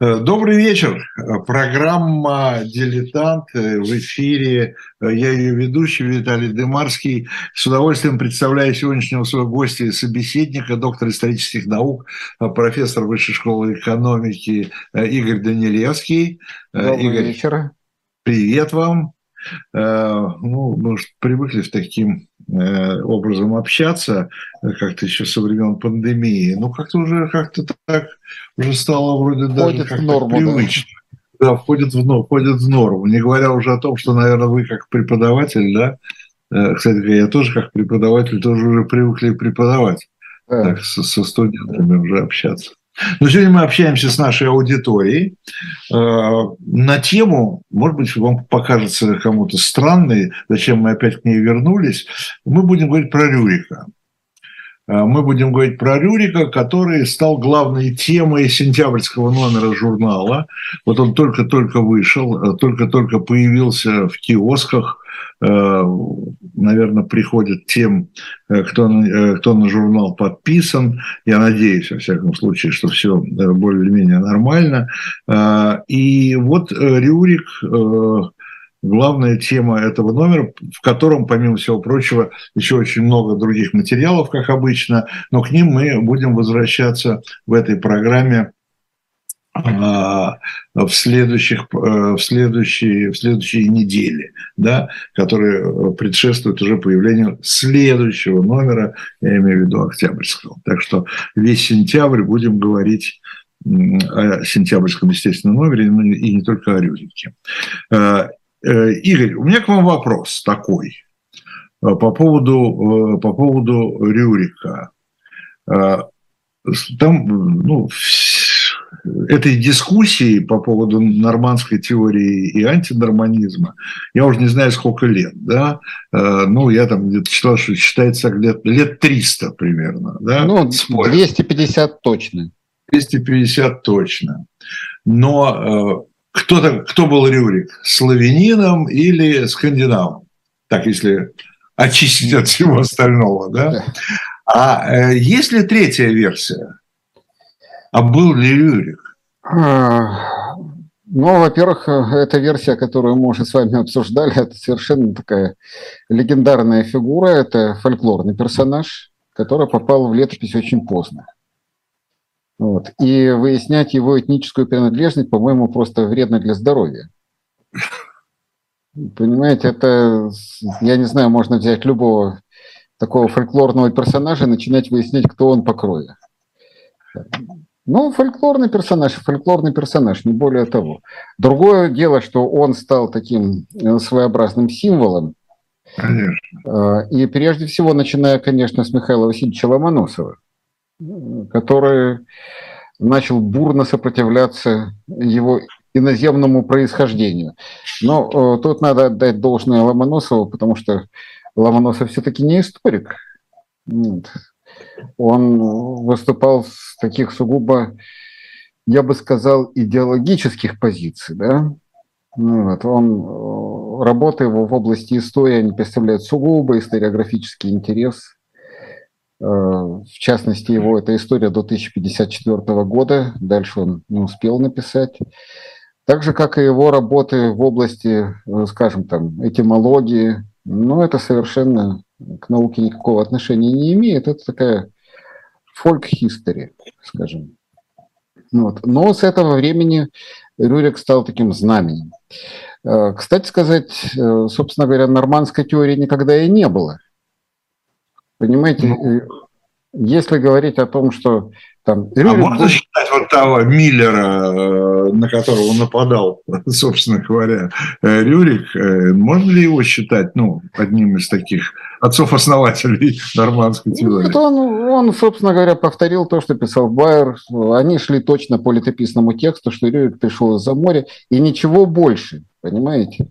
Э, добрый вечер. Программа «Дилетант» в эфире. Я ее ведущий Виталий Демарский. С удовольствием представляю сегодняшнего своего гостя и собеседника, доктор исторических наук, профессор Высшей школы экономики Игорь Данилевский. Добрый Игорь, вечер. Привет вам. Э, ну, мы привыкли в таким э, образом общаться, как-то еще со времен пандемии. Ну, как-то уже как-то так уже стало вроде даже как-то норму, привычно. Да. да, входит в, норму, входит в норму. Не говоря уже о том, что, наверное, вы как преподаватель, да, э, кстати, я тоже как преподаватель тоже уже привыкли преподавать, да. так, со, со студентами уже общаться. Но сегодня мы общаемся с нашей аудиторией э, на тему, может быть, вам покажется кому-то странной, зачем мы опять к ней вернулись. Мы будем говорить про Рюрика. Э, мы будем говорить про Рюрика, который стал главной темой сентябрьского номера журнала. Вот он только-только вышел, э, только-только появился в киосках. Э, наверное, приходит тем, кто, кто на журнал подписан. Я надеюсь, во всяком случае, что все более-менее нормально. И вот Рюрик главная тема этого номера, в котором, помимо всего прочего, еще очень много других материалов, как обычно, но к ним мы будем возвращаться в этой программе в следующих э, в следующие в следующие недели, да, которые предшествуют уже появлению следующего номера, я имею в виду октябрьского. Так что весь сентябрь будем говорить о сентябрьском, естественно, номере, и не только о Рюрике. Э, Э, Игорь, у меня к вам вопрос такой э, по поводу, э, по поводу Рюрика. Там, ну, этой дискуссии по поводу нормандской теории и антинорманизма, я уже не знаю, сколько лет, да, ну, я там где-то читал, что считается лет, лет 300 примерно, да. Ну, Спорят. 250 точно. 250 точно. Но кто, кто был Рюрик, славянином или скандинавом? Так, если очистить от всего остального, да? А э, есть ли третья версия? А был ли Рюрик? Ну, во-первых, эта версия, которую мы уже с вами обсуждали, это совершенно такая легендарная фигура, это фольклорный персонаж, который попал в летопись очень поздно. Вот. И выяснять его этническую принадлежность, по-моему, просто вредно для здоровья. Понимаете, это, я не знаю, можно взять любого такого фольклорного персонажа и начинать выяснять, кто он по крови. Ну, фольклорный персонаж, фольклорный персонаж, не более того. Другое дело, что он стал таким э, своеобразным символом. Конечно. Э, и прежде всего, начиная, конечно, с Михаила Васильевича Ломоносова который начал бурно сопротивляться его иноземному происхождению. Но э, тут надо отдать должное Ломоносову, потому что Ломоносов все-таки не историк. Нет. Он выступал с таких сугубо, я бы сказал, идеологических позиций. Да? Ну вот. Он, э, работа его в области истории, они представляют сугубо историографический интерес – Э, в частности, его эта история до 1054 года, дальше он не успел написать. Так же, как и его работы в области, э, скажем, там, этимологии, но это совершенно к науке никакого отношения не имеет. Это такая фольк-хистори, скажем. Вот. Но с этого времени Рюрик стал таким знаменем. Э, кстати сказать, собственно говоря, нормандской теории никогда и не было – Понимаете, ну, если говорить о том, что там... А можно был... считать вот того Миллера, э, на которого нападал, собственно говоря, э, Рюрик, э, можно ли его считать, ну, одним из таких отцов-основателей нормандской теории? Нет, он, он, собственно говоря, повторил то, что писал Байер. Они шли точно по летописному тексту, что Рюрик пришел из-за моря, и ничего больше, понимаете?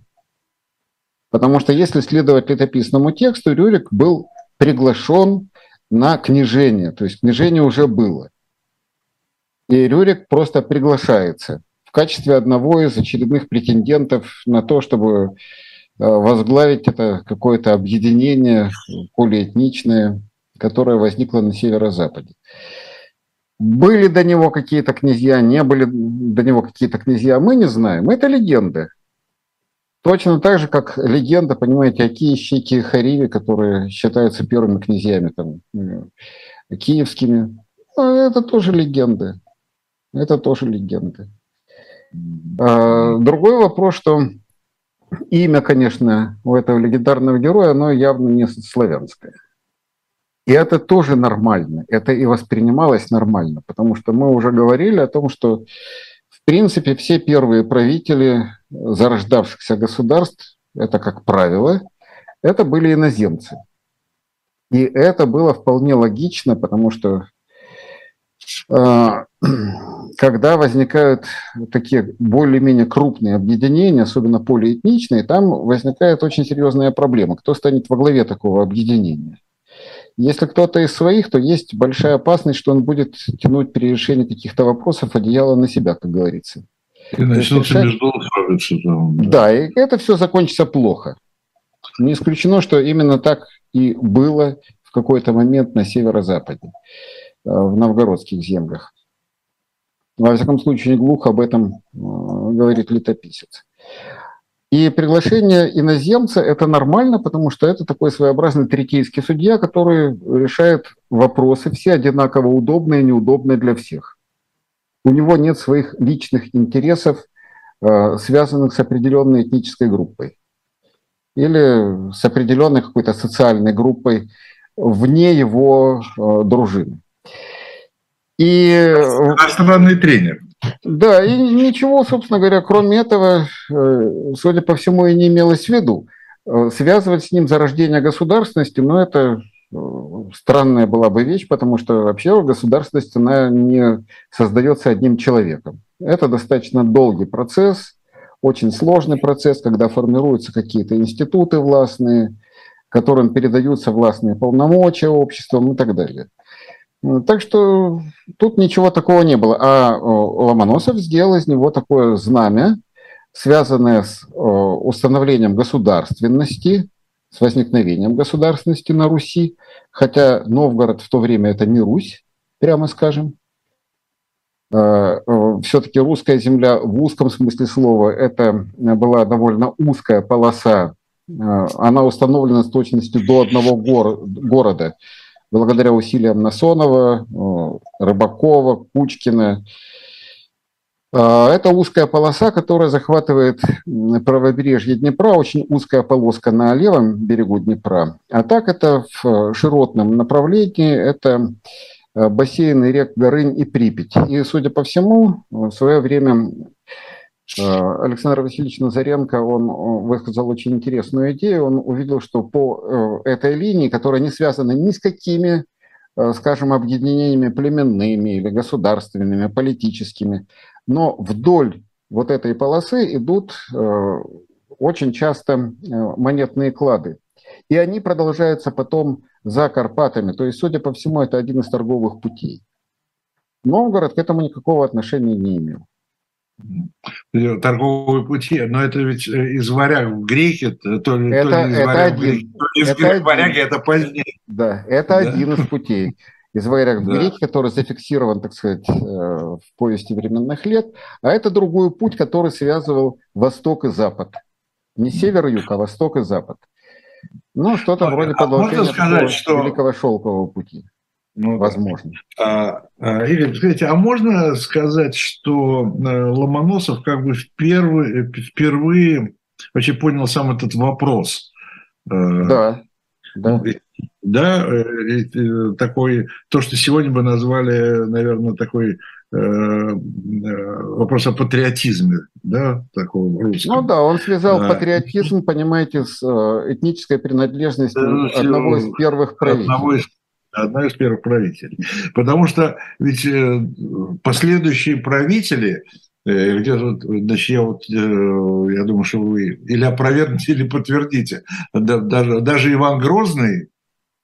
Потому что если следовать летописному тексту, Рюрик был приглашен на княжение, то есть княжение уже было. И Рюрик просто приглашается в качестве одного из очередных претендентов на то, чтобы э, возглавить это какое-то объединение полиэтничное, которое возникло на северо-западе. Были до него какие-то князья, не были до него какие-то князья, мы не знаем. Это легенды. Точно так же, как легенда, понимаете, Акиищики и Хариви, которые считаются первыми князьями там, э, киевскими. А это тоже легенды. Это тоже легенды. А, другой вопрос, что имя, конечно, у этого легендарного героя, оно явно не славянское. И это тоже нормально, это и воспринималось нормально, потому что мы уже говорили о том, что в принципе все первые правители зарождавшихся государств, это как правило, это были иноземцы. И это было вполне логично, потому что э, когда возникают такие более-менее крупные объединения, особенно полиэтничные, там возникает очень серьезная проблема. Кто станет во главе такого объединения? Если кто-то из своих, то есть большая опасность, что он будет тянуть при решении каких-то вопросов одеяло на себя, как говорится. И начнутся решать... междоусобицы. Да. да, и это все закончится плохо. Не исключено, что именно так и было в какой-то момент на северо-западе, э, в новгородских землях. Во всяком случае, не глухо об этом э, говорит летописец. И приглашение иноземца – это нормально, потому что это такой своеобразный третейский судья, который решает вопросы, все одинаково удобные и неудобные для всех. У него нет своих личных интересов, э, связанных с определенной этнической группой или с определенной какой-то социальной группой вне его э, дружины. И... Иностранный тренер. Да, и ничего, собственно говоря, кроме этого, э, судя по всему, и не имелось в виду. Э, связывать с ним зарождение государственности, ну, это э, странная была бы вещь, потому что вообще государственность, она не создается одним человеком. Это достаточно долгий процесс, очень сложный процесс, когда формируются какие-то институты властные, которым передаются властные полномочия обществом и так далее. Так что тут ничего такого не было. А Ломоносов сделал из него такое знамя, связанное с установлением государственности, с возникновением государственности на Руси, хотя Новгород в то время это не Русь, прямо скажем. А, Все-таки русская земля в узком смысле слова это была довольно узкая полоса. А, она установлена с точностью до одного гор- города благодаря усилиям Насонова, Рыбакова, Кучкина. А, это узкая полоса, которая захватывает правобережье Днепра, очень узкая полоска на левом берегу Днепра. А так это в широтном направлении, это э, бассейны рек Горынь и Припять. И, судя по всему, в свое время Э, Александр Васильевич Назаренко, он высказал очень интересную идею. Он увидел, что по э, этой линии, которая не связана ни с какими, э, скажем, объединениями племенными или государственными, политическими, но вдоль вот этой полосы идут очень часто монетные клады. И они продолжаются потом за Карпатами. То есть, судя по всему, это один из торговых путей. Новгород к этому никакого отношения не имел торговые пути, но это ведь э, из варяг в греки, то ли, это, то ли из это варяг в греки, то ли из это варяги, это позднее. Да, это да. один из путей. Из варяг в да. греки, который зафиксирован, так сказать, э, в повести временных лет, а это другой путь, который связывал Восток и Запад. Не север и юг, а Восток и Запад. Ну, что-то вроде а продолжения сказать, что... Великого Шелкового пути. Ну, Возможно. А, а, Игорь, скажите, а можно сказать, что э, Ломоносов как бы впервые, впервые вообще понял сам этот вопрос? Э, да. Да. Да, э, такой, то, что сегодня бы назвали, наверное, такой вопрос о патриотизме, да, такого русского. Ну да, он связал а, патриотизм, понимаете, с этнической принадлежностью да, одного из первых правителей. Одного из одна из первых правителей. Потому что ведь э, последующие правители, э, где-то, значит, я вот, э, я думаю, что вы или опровергнете, или подтвердите, даже, даже Иван Грозный,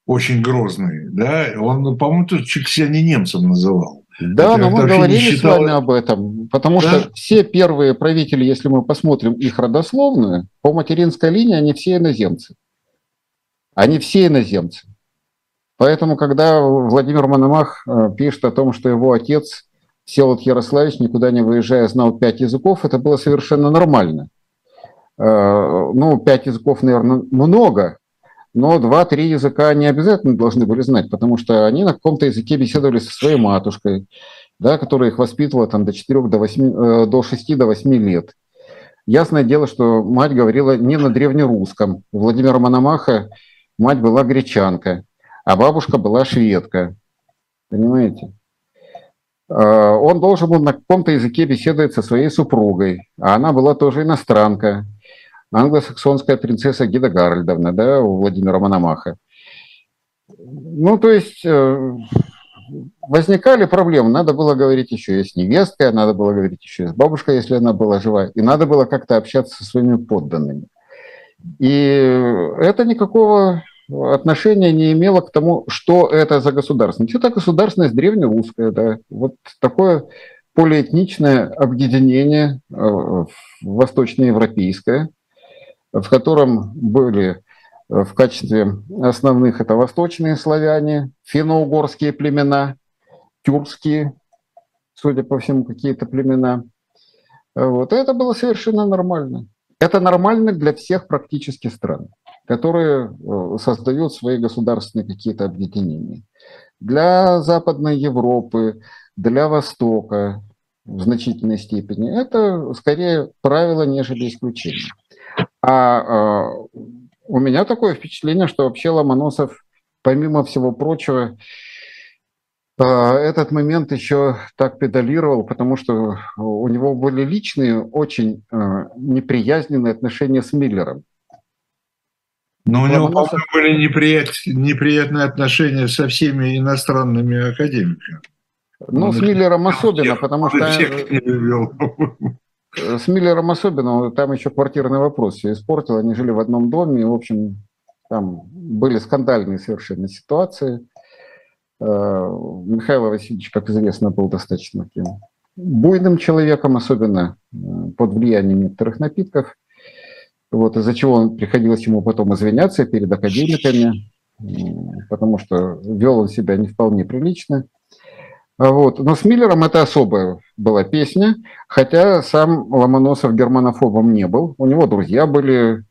очень грозный, да, он, по-моему, чуть себя не немцем называл. Да, но мы говорили считал... с вами об этом, потому да? что все первые правители, если мы посмотрим их родословную, по материнской линии они все иноземцы. Они все иноземцы. Поэтому, когда Владимир Мономах э, пишет о том, что его отец Всеволод Ярославич, никуда не выезжая, знал пять языков, это было совершенно нормально. Э, ну, пять языков, наверное, много, но два-три языка не обязательно должны были знать, потому что они на каком-то языке беседовали со своей матушкой, да, которая их воспитывала там, до, 4, до, 8, до 6 до 8 лет. Ясное дело, что мать говорила не на древнерусском. У Владимира Мономаха мать была гречанка, а бабушка была шведка. Понимаете? А, он должен был на каком-то языке беседовать со своей супругой, а она была тоже иностранка, англосаксонская принцесса Гида Гарольдовна, да, у Владимира Мономаха. Ну, то есть э, возникали проблемы. Надо было говорить еще и с невесткой, надо было говорить еще и с бабушкой, если она была жива, и надо было как-то общаться со своими подданными. И это никакого отношения не имело к тому, что это за государственность. Это государственность древнерусская, да. Вот такое полиэтничное объединение э, восточноевропейское, в котором были э, в качестве основных это восточные славяне, финно-угорские племена, тюркские, судя по всему, какие-то племена. Вот. это было совершенно нормально. Это нормально для всех практически стран которые э, создают свои государственные какие-то объединения. Для Западной Европы, для Востока в значительной степени это скорее правило, нежели исключение. А э, у меня такое впечатление, что вообще Ломоносов, помимо всего прочего, э, этот момент еще так педалировал, потому что у него были личные, очень неприязненные отношения с Миллером. Но у него, по-моему, были неприят... неприятные отношения со всеми иностранными академиками. Ну, Он с Миллером особенно, всех, потому что... Всех не С Миллером особенно, там еще квартирный вопрос все испортил. Они жили в одном доме, и, в общем, там были скандальные совершенно ситуации. Э, Михаил Васильевич, как известно, был достаточно таким буйным человеком, особенно э, под влиянием некоторых напитков вот, из-за чего приходилось ему потом извиняться перед академиками, потому что вел он себя не вполне прилично. А вот. Но с Миллером это особая была песня, хотя сам Ломоносов германофобом не был. У него друзья были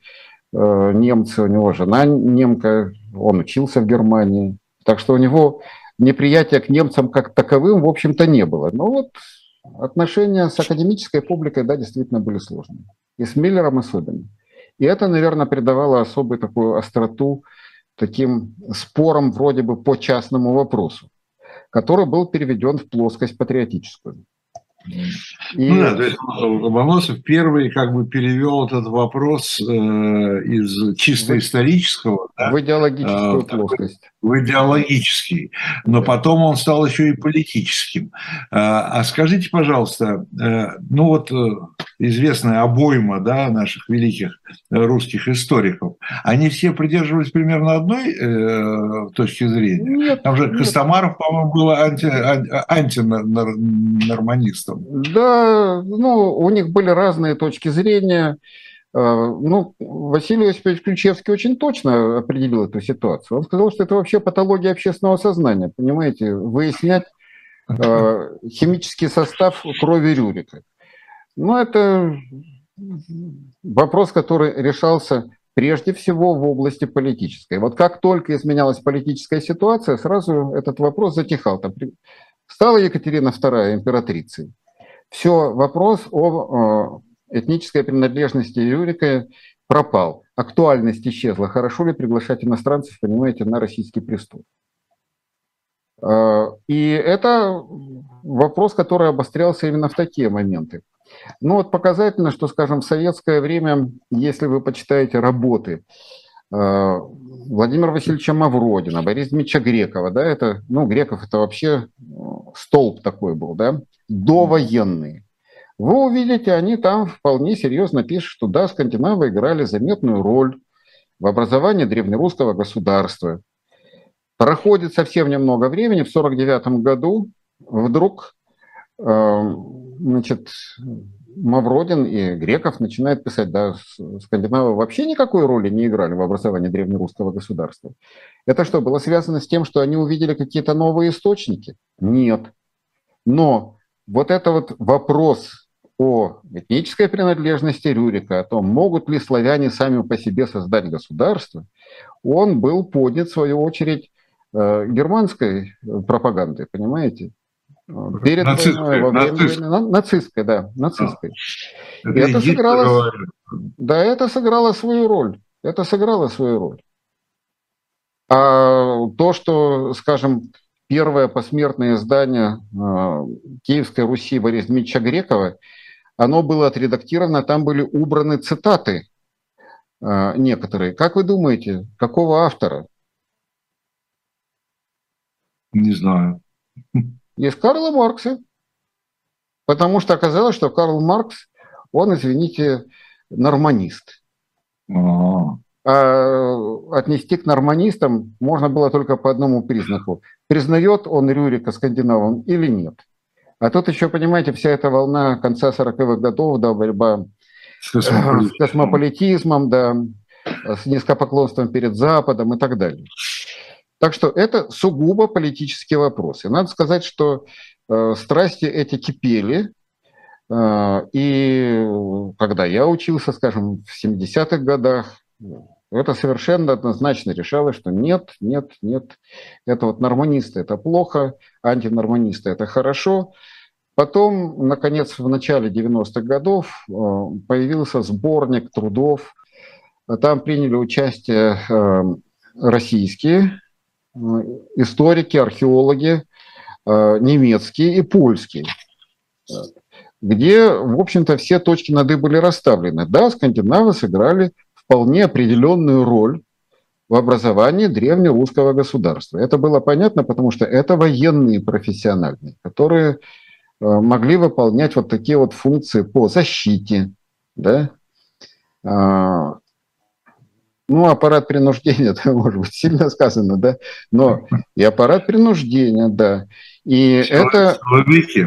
э, немцы, у него жена немка, он учился в Германии. Так что у него неприятия к немцам как таковым, в общем-то, не было. Но вот отношения с академической публикой, да, действительно были сложные. И с Миллером особенно. И это, наверное, придавало особую такую остроту таким спорам вроде бы по частному вопросу, который был переведен в плоскость патриотическую. И... Ну да, то есть Ломоносов первый как бы перевел этот вопрос э, из чисто исторического да, в идеологическую э, плоскость. В идеологический. Но потом он стал еще и политическим. Э, а скажите, пожалуйста, э, ну вот э, известная обойма да, наших великих русских историков, они все придерживались примерно одной э, точки зрения? Нет, Там же нет. Костомаров, по-моему, был анти, антинорманистом. Да, ну, у них были разные точки зрения. Э, ну, Василий Осипович Ключевский очень точно определил эту ситуацию. Он сказал, что это вообще патология общественного сознания, понимаете, выяснять э, химический состав крови Рюрика. Ну, это вопрос, который решался прежде всего в области политической. Вот как только изменялась политическая ситуация, сразу этот вопрос затихал. Там стала Екатерина II императрицей. Все, вопрос о этнической принадлежности Рюрика пропал. Актуальность исчезла. Хорошо ли приглашать иностранцев, понимаете, на российский престол? А, и это вопрос, который обострялся именно в такие моменты. Ну вот показательно, что, скажем, в советское время, если вы почитаете работы э, Владимира Васильевича Мавродина, Бориса Дмитриевича Грекова, да, это, ну, Греков это вообще э, столб такой был, да, довоенные. Вы увидите, они там вполне серьезно пишут, что да, скандинавы играли заметную роль в образовании древнерусского государства. Проходит совсем немного времени, в 1949 году вдруг Эм, значит, Мавродин и Греков начинают писать, да, скандинавы вообще никакой роли не играли в образовании древнерусского государства. Это что, было связано с тем, что они увидели какие-то новые источники? Нет. Но вот это вот вопрос о этнической принадлежности Рюрика, о том, могут ли славяне сами по себе создать государство, он был поднят, в свою очередь, э, германской пропагандой, понимаете? Перед нацистской, войной, во время нацистской. войны, нацистской, да, нацистской. А, И это сыграло, да, это сыграло свою роль. Это сыграло свою роль. А то, что, скажем, первое посмертное издание э, Киевской Руси Бориса Дмитриевича Грекова, оно было отредактировано, там были убраны цитаты э, некоторые. Как вы думаете, какого автора? Не знаю. Из Карла Маркса. Потому что оказалось, что Карл Маркс, он, извините, норманист. А-а-а. А отнести к норманистам можно было только по одному признаку. Признает он Рюрика скандинавом или нет. А тут еще, понимаете, вся эта волна конца 40-х годов, да, борьба с космополитизмом, с космополитизмом да, с низкопоклонством перед Западом и так далее. Так что это сугубо политический вопрос. И надо сказать, что э, страсти эти кипели, э, и когда я учился, скажем, в 70-х годах, это совершенно однозначно решалось, что нет, нет, нет, это вот норманисты – это плохо, антинорманисты – это хорошо. Потом, наконец, в начале 90-х годов э, появился сборник трудов. Там приняли участие э, российские э, историки, археологи, немецкие и польские, где, в общем-то, все точки над «и» были расставлены. Да, скандинавы сыграли вполне определенную роль в образовании древнерусского государства. Это было понятно, потому что это военные профессиональные, которые э, могли выполнять вот такие вот функции по защите, да, а, ну, аппарат принуждения, это может быть сильно сказано, да, но и аппарат принуждения, да. И Человек, это... Человеки.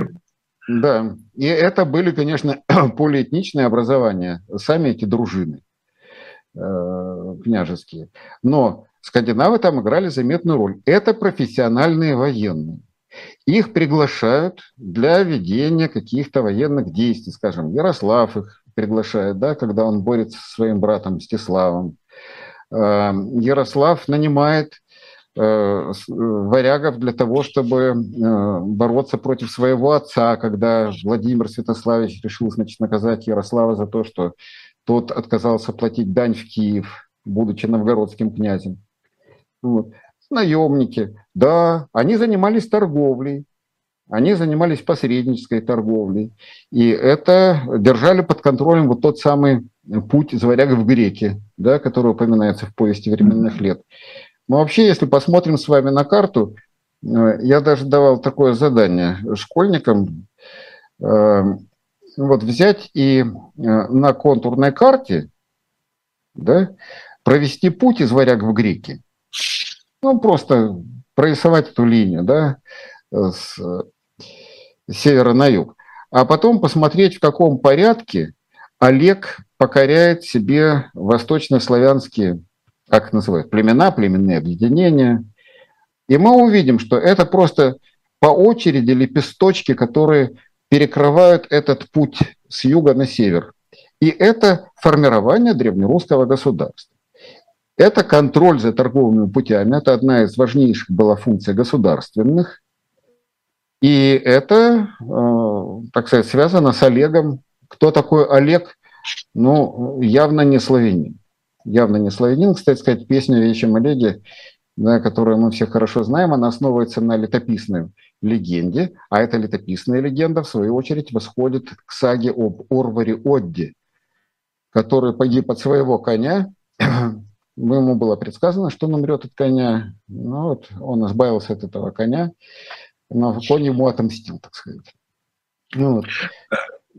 Да, и это были, конечно, полиэтничные образования, сами эти дружины. Э, княжеские. Но скандинавы там играли заметную роль. Это профессиональные военные. Их приглашают для ведения каких-то военных действий, скажем, Ярослав их приглашает, да, когда он борется со своим братом Мстиславом. Э, Ярослав нанимает э, варягов для того, чтобы бороться против своего отца, когда Владимир Святославич решил значит, наказать Ярослава за то, что тот отказался платить дань в Киев, будучи новгородским князем. Вот. Наемники, да, они занимались торговлей, они занимались посреднической торговлей. И это держали под контролем вот тот самый путь из варягов в греки, да, который упоминается в повести временных лет. Но вообще, если посмотрим с вами на карту, э, я даже давал такое задание школьникам. Вот взять и э, на контурной карте да, провести путь из варяг в греки. Ну, просто прорисовать эту линию, да, с севера на юг. А потом посмотреть, в каком порядке Олег покоряет себе восточнославянские, как называют, племена, племенные объединения. И мы увидим, что это просто по очереди лепесточки, которые перекрывают этот путь с юга на север. И это формирование древнерусского государства. Это контроль за торговыми путями, это одна из важнейших была функций государственных. И это, э, так сказать, связано с Олегом. Кто такой Олег? Ну, явно не славянин. Явно не славянин. Кстати сказать, песня о Вечем Олеге, да, которую мы все хорошо знаем, она основывается на летописной легенде, а эта летописная легенда, в свою очередь, восходит к саге об Орваре Одде, который погиб от своего коня. Ему было предсказано, что он умрет от коня. Ну, вот он избавился от этого коня, но конь ему отомстил, так сказать. Ну, вот.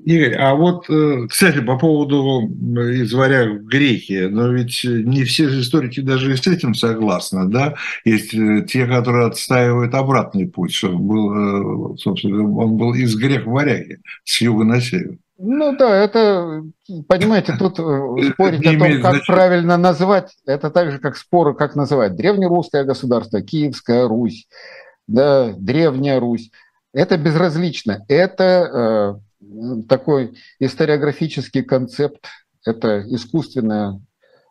Игорь, а вот, э, кстати, по поводу из варяг в грехи, но ведь не все же историки даже с этим согласны, да? Есть э, те, которые отстаивают обратный путь, что был, э, собственно, он был из грех варяги, с юга на север. Ну да, это, понимаете, тут э, спорить о том, как правильно называть, это так же, как споры, как называть древнерусское государство, Киевская Русь, да, Древняя Русь. Это безразлично. Это э, такой историографический концепт, это искусственное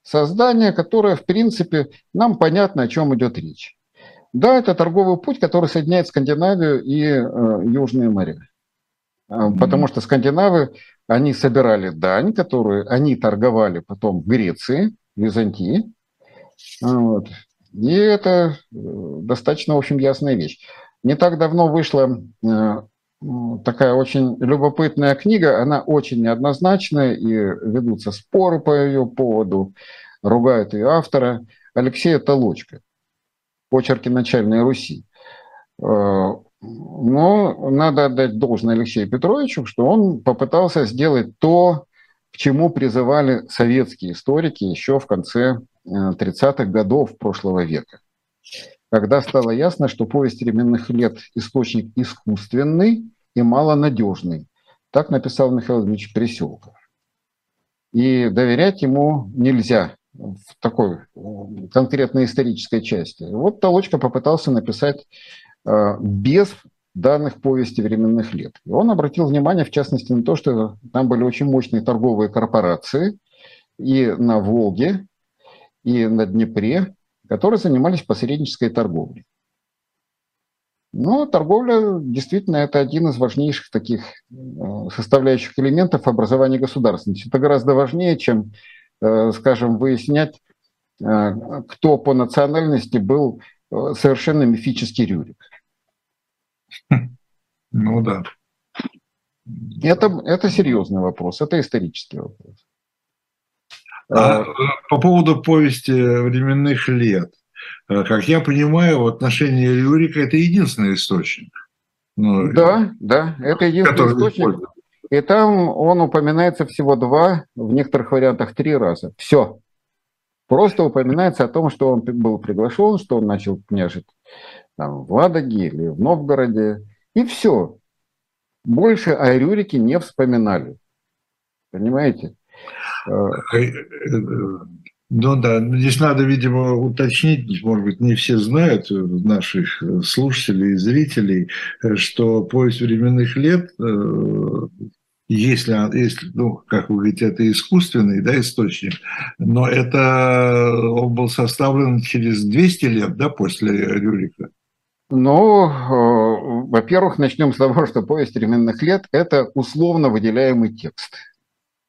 создание, которое, в принципе, нам понятно, о чем идет речь. Да, это торговый путь, который соединяет Скандинавию и э, Южные моря. А, потому что скандинавы, они собирали дань, которую они торговали потом в Греции, Византии. А, вот. И это э, достаточно, в общем, ясная вещь. Не так давно вышла э, такая очень любопытная книга, она очень неоднозначная, и ведутся споры по ее поводу, ругают ее автора, Алексея Толочка. «Почерки начальной Руси». Э, но надо отдать должное Алексею Петровичу, что он попытался сделать то, к чему призывали советские историки еще в конце 30-х э, годов прошлого века, когда стало ясно, что повесть временных лет – источник искусственный и малонадежный. Так написал Михаил Ильич Переселков. И доверять ему нельзя в такой конкретной исторической части. Вот Толочка попытался написать Э, без данных повести временных лет. И он обратил внимание, в частности, на то, что там были очень мощные торговые корпорации и на Волге, и на Днепре, которые занимались посреднической торговлей. Но торговля действительно это один из важнейших таких э, составляющих элементов образования государственности. Это гораздо важнее, чем, э, скажем, выяснять, кто по национальности был совершенно мифический Рюрик. Ну да. Это, это серьезный вопрос, это исторический вопрос. А, по поводу повести временных лет, э, как я понимаю, в отношении Юрика это единственный источник. Ну, да, да, это единственный источник. И там он упоминается всего два, в некоторых вариантах три раза. Все. Просто упоминается о том, что он был приглашен, что он начал княжить там, в Ладоге или в Новгороде, и все. Больше о Рюрике не вспоминали. Понимаете? Ну да, здесь надо, видимо, уточнить, может быть, не все знают, наших слушателей и зрителей, что «Поезд временных лет», э, если, если, ну, как вы говорите, это искусственный да, источник, но это он был составлен через 200 лет да, после Рюрика. Ну, э, во-первых, начнем с того, что повесть временных лет – это условно выделяемый текст,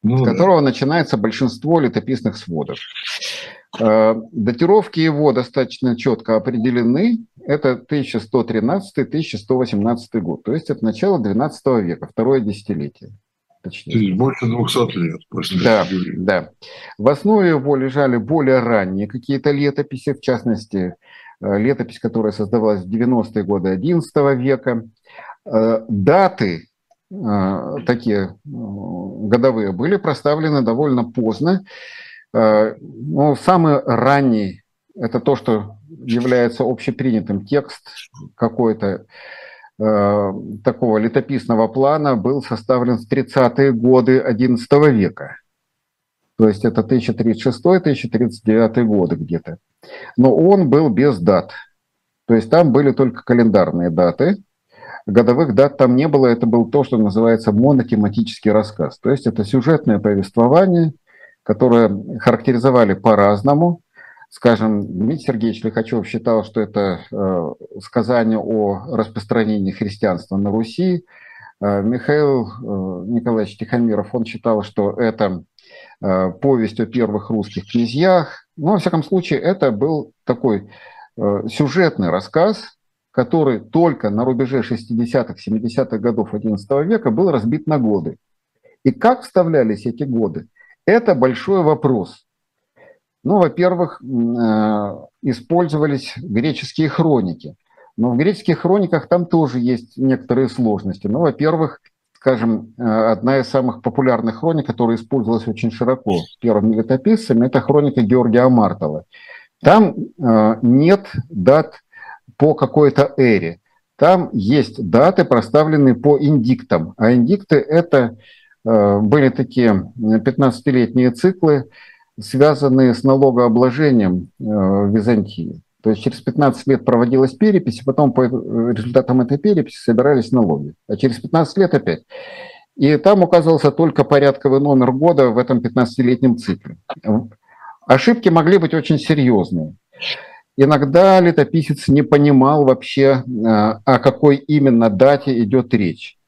ну, с которого да. начинается большинство летописных сводов. Э, датировки его достаточно четко определены. Это 1113-1118 год, то есть это начало XII века, второе десятилетие. Точнее. Больше 200 лет после Да, да. В основе его лежали более ранние какие-то летописи, в частности, Э, летопись, которая создавалась в 90-е годы XI века. Э, даты такие годовые были проставлены довольно поздно. Но самый ранний – это то, что является общепринятым текст какой-то такого летописного плана был составлен в 30-е годы XI века. То есть это 1036-1039 годы где-то но он был без дат. То есть там были только календарные даты, годовых дат там не было, это был то, что называется монотематический рассказ. То есть это сюжетное повествование, которое характеризовали по-разному. Скажем, Дмитрий Сергеевич Лихачев считал, что это э, сказание о распространении христианства на Руси. Э, Михаил э, Николаевич Тихомиров, он считал, что это повесть о первых русских князьях. Но, во всяком случае, это был такой сюжетный рассказ, который только на рубеже 60-х, 70-х годов XI века был разбит на годы. И как вставлялись эти годы, это большой вопрос. Ну, во-первых, э, использовались греческие хроники. Но в греческих хрониках там тоже есть некоторые сложности. Ну, во-первых, скажем, э, одна из самых популярных хроник, которая использовалась очень широко первыми летописцами, это хроника Георгия Мартова. Там э, нет дат по какой-то эре. Там есть даты, проставленные по индиктам. А индикты – это были такие 15-летние циклы, связанные с налогообложением в Византии. То есть через 15 лет проводилась перепись, и потом по результатам этой переписи собирались налоги. А через 15 лет опять. И там указывался только порядковый номер года в этом 15-летнем цикле. Ошибки могли быть очень серьезные. Иногда летописец не понимал вообще, э, о какой именно дате идет речь.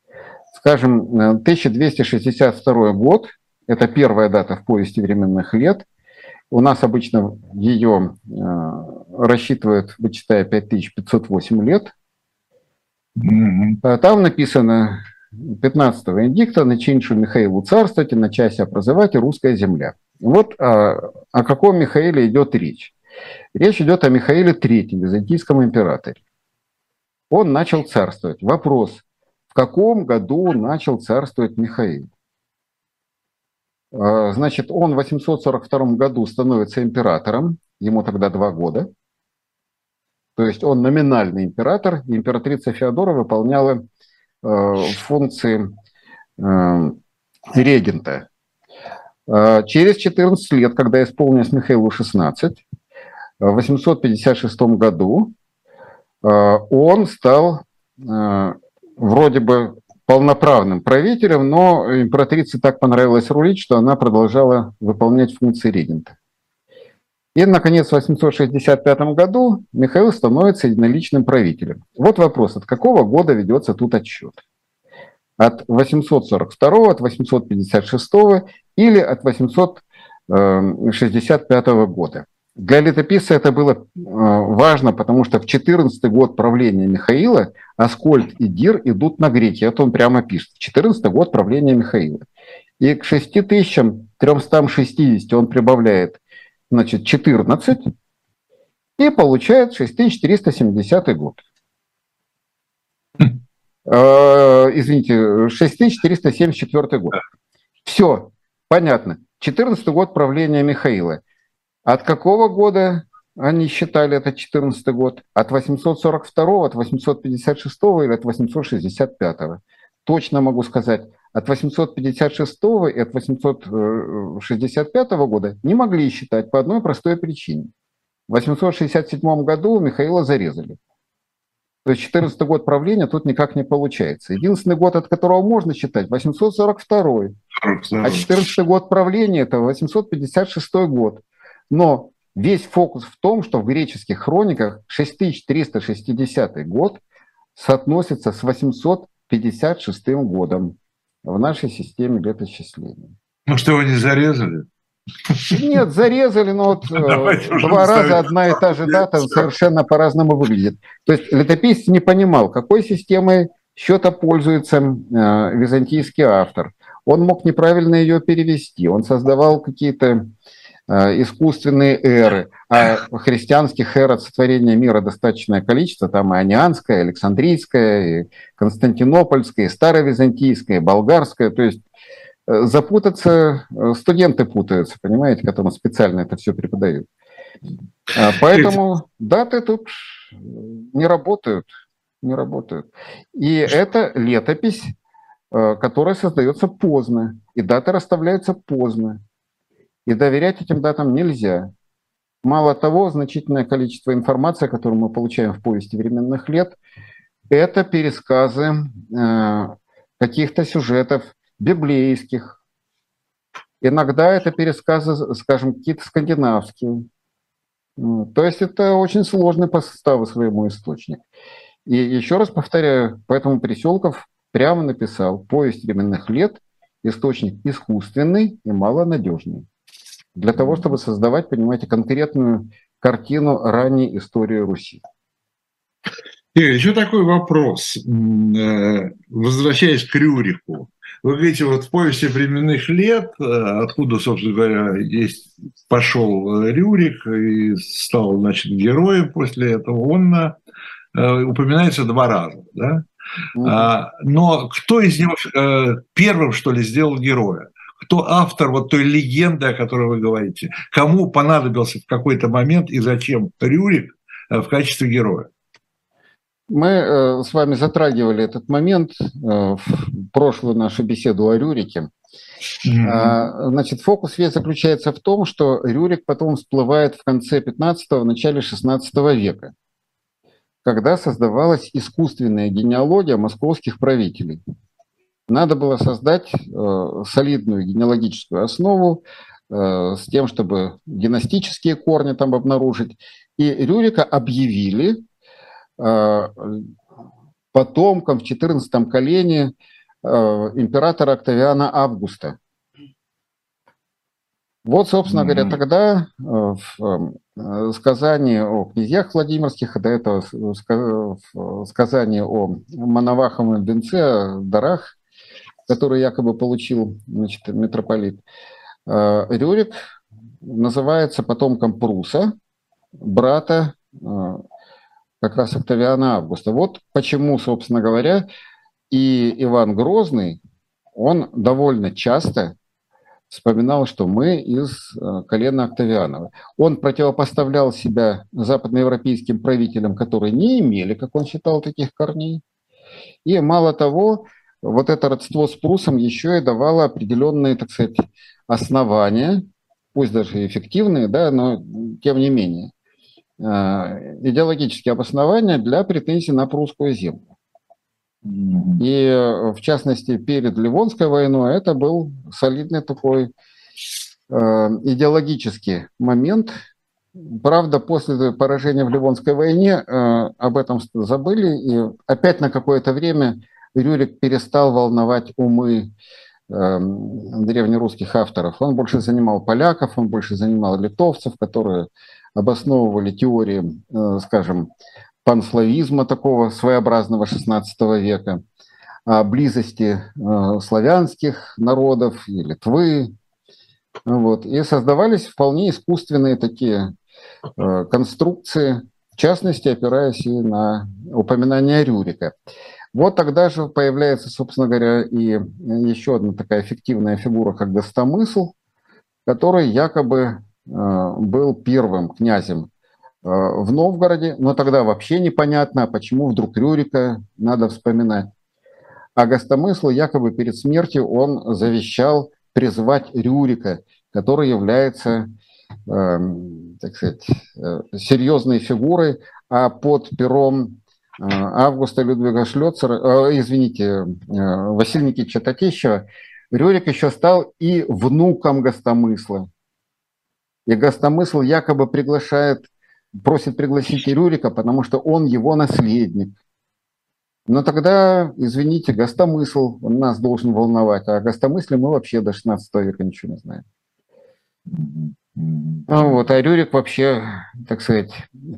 Скажем, 1262 год – это первая дата в повести временных лет. У нас обычно ее э, рассчитывают, вычитая 5508 лет. Mm-hmm. Там написано 15-го индикта «Начиншу Михаилу царствовать и начася прозывать русская земля». Вот о, о каком Михаиле идет речь. Речь идет о Михаиле III, византийском императоре. Он начал царствовать. Вопрос, в каком году начал царствовать Михаил? А, значит, он в 842 году становится императором, ему тогда два года. То есть он номинальный император, императрица Феодора выполняла э, функции э, регента. А, через 14 лет, когда исполнилось Михаилу 16, в 856 году а, он стал а, вроде бы полноправным правителем, но императрице так понравилось рулить, что она продолжала выполнять функции регента. И, наконец, в 865 году Михаил становится единоличным правителем. Вот вопрос, от какого года ведется тут отсчет? От 842, от 856 или от 865 года? Для летописца это было э, важно, потому что в 14 год правления Михаила Аскольд и Дир идут на греки. Это он прямо пишет. 14 год правления Михаила. И к 6360 он прибавляет значит, 14 и получает 6470 год. Э, извините, 6474 год. Все, понятно. 14 год правления Михаила. От какого года они считали это 14 год? От 842, от 856 или от 865? Точно могу сказать, от 856 и от 865 года не могли считать по одной простой причине. В 867 году Михаила зарезали. То есть 14 год правления тут никак не получается. Единственный год, от которого можно считать, 842. А 14 год правления – это 856 год. Но весь фокус в том, что в греческих хрониках 6360 год соотносится с 856 годом в нашей системе летосчисления. Ну что, его не зарезали? Нет, зарезали, но вот э, два раза одна и та же дата совершенно по-разному выглядит. То есть летописец не понимал, какой системой счета пользуется э, византийский автор. Он мог неправильно ее перевести, он создавал какие-то искусственные эры. А христианских эр от сотворения мира достаточное количество. Там и Анианская, и Александрийская, и Константинопольская, и Старовизантийская, и Болгарская. То есть э, запутаться, э, студенты путаются, понимаете, которым специально это все преподают. А поэтому даты тут не работают, не работают. И это летопись, которая создается поздно, и даты расставляются поздно. И доверять этим датам нельзя. Мало того, значительное количество информации, которую мы получаем в повести временных лет, это пересказы э, каких-то сюжетов библейских. Иногда это пересказы, скажем, какие-то скандинавские. То есть это очень сложный по составу своему источник. И еще раз повторяю, поэтому Приселков прямо написал «Повесть временных лет – источник искусственный и малонадежный» для того, чтобы создавать, понимаете, конкретную картину ранней истории Руси. Игорь, еще такой вопрос. Э, возвращаясь к Рюрику. Вы говорите, вот в повести временных лет, э, откуда, собственно говоря, есть, пошел Рюрик и стал, значит, героем после этого, он э, упоминается два раза, да? Mm-hmm. Но кто из него первым, что ли, сделал героя? Кто автор вот той легенды, о которой вы говорите, кому понадобился в какой-то момент и зачем Рюрик э, в качестве героя. Мы э, с вами затрагивали этот момент э, в прошлую нашу беседу о Рюрике. Mm-hmm. Значит, фокус весь заключается в том, что Рюрик потом всплывает в конце 15-го, начале 16 века, когда создавалась искусственная генеалогия московских правителей. Надо было создать э, солидную генеалогическую основу э, с тем, чтобы династические корни там обнаружить. И Рюрика объявили э, потомком в 14 колене императора Октавиана Августа. Вот, собственно mm-hmm. говоря, тогда в сказании о князьях Владимирских, до этого в сказании о Мановаховом венце, дарах, который якобы получил значит, митрополит, Рюрик называется потомком Пруса, брата как раз Октавиана Августа. Вот почему, собственно говоря, и Иван Грозный, он довольно часто вспоминал, что мы из э, колена Октавианова. Он противопоставлял себя западноевропейским правителям, которые не имели, как он считал, таких корней. И мало того, вот это родство с Прусом еще и давало определенные, так сказать, основания, пусть даже эффективные, да, но тем не менее, Э, идеологические обоснования для претензий на прусскую землю. И э, в частности перед Ливонской войной это был солидный такой э, идеологический момент. Правда, после поражения в Ливонской войне об этом забыли, и опять на какое-то время Рюрик перестал волновать умы древнерусских авторов. Он больше занимал поляков, он больше занимал литовцев, которые обосновывали теории, э, скажем, панславизма такого своеобразного XVI века, о близости э, славянских народов и Литвы. Вот. И создавались вполне искусственные такие э, конструкции, в частности, опираясь и на упоминание Рюрика. Вот тогда же появляется, собственно говоря, и еще одна такая эффективная фигура, как Гостомысл, который якобы Э, был первым князем э, в Новгороде, но тогда вообще непонятно, почему вдруг Рюрика надо вспоминать. А Гостомысл якобы перед смертью он завещал призвать Рюрика, который является, э, так сказать, серьезной фигурой, а под пером Августа Людвига Шлёцера, извините, Василия Никитича Татищева, Рюрик еще стал и внуком Гостомысла. И Гостомысл якобы приглашает, просит пригласить Рюрика, потому что он его наследник. Но тогда, извините, Гостомысл нас должен волновать, а о Гостомысле мы вообще до 16 века ничего не знаем. Ну, вот, а Рюрик вообще, так сказать,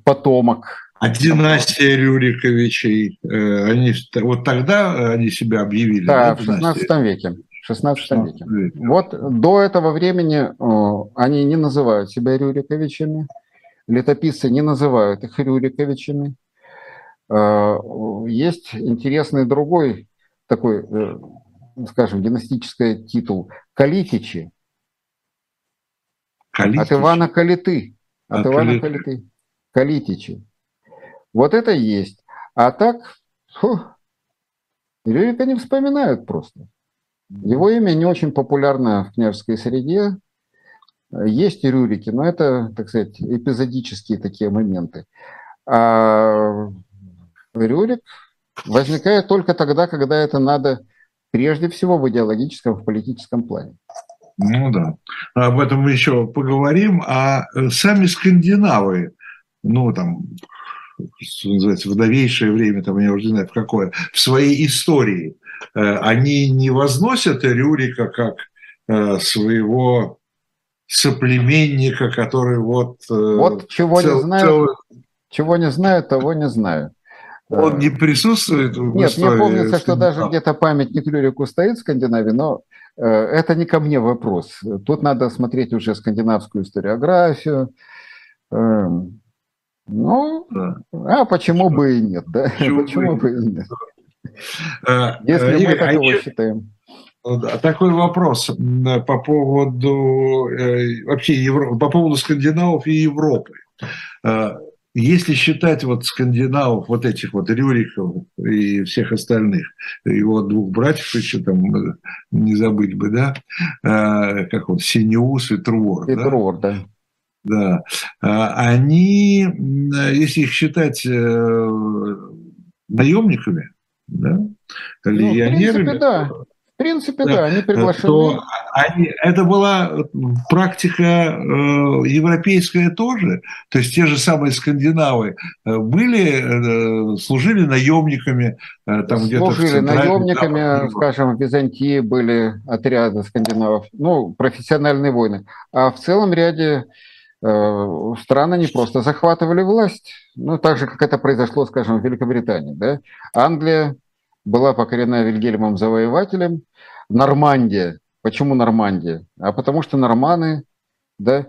потомок. А династия Рюриковичей, э, они, вот тогда они себя объявили? Да, да в 16 веке. 16 веке. Вот до этого времени э, они не называют себя Рюриковичами, летописцы не называют их Рюриковичами. Э, есть интересный другой такой, э, скажем, династический титул – Калитичи. Калитичи. От Ивана Калиты. От, От Ивана Калиты. Калитичи. Вот это есть. А так, фу, Рюрика не вспоминают просто. Его имя не очень популярно в княжеской среде. Есть и Рюрики, но это, так сказать, эпизодические такие моменты. А Рюрик возникает только тогда, когда это надо прежде всего в идеологическом, в политическом плане. Ну да, об этом мы еще поговорим. А сами скандинавы, ну там, что называется, в новейшее время, там, я уже не знаю, в какое, в своей истории – Э, они не возносят Рюрика как э, своего соплеменника, который вот... Э, вот чего цел, не знаю, цел... чего не знаю, того не знаю. Он не присутствует в Нет, мне помнится, что даже где-то памятник Рюрику стоит в Скандинавии, но это не ко мне вопрос. Тут надо смотреть уже скандинавскую историографию. Ну, да. а почему бы и нет, да? Почему, почему бы и нет? Э, Если мы такого а считаем. Такой вопрос по поводу э, вообще Евро... по поводу скандинавов и Европы. Э, если считать вот скандинавов, вот этих вот Рюриков и всех остальных, его двух братьев еще там э, не забыть бы, да, как вот Синеус и Трувор. И да? Трувор, да. Да, а, они, если их считать э, наемниками, да, легионерами, ну, в принципе, да принципе, да, да они приглашены. То они, это была практика э, европейская тоже. То есть те же самые скандинавы э, были, э, служили наемниками. Э, там служили наемниками, там, скажем, в Византии были отряды скандинавов, ну, профессиональные войны. А в целом ряде э, стран они просто захватывали власть. Ну, так же, как это произошло, скажем, в Великобритании. Да? Англия была покорена Вильгельмом Завоевателем, Нормандия. Почему Нормандия? А потому что норманы, да,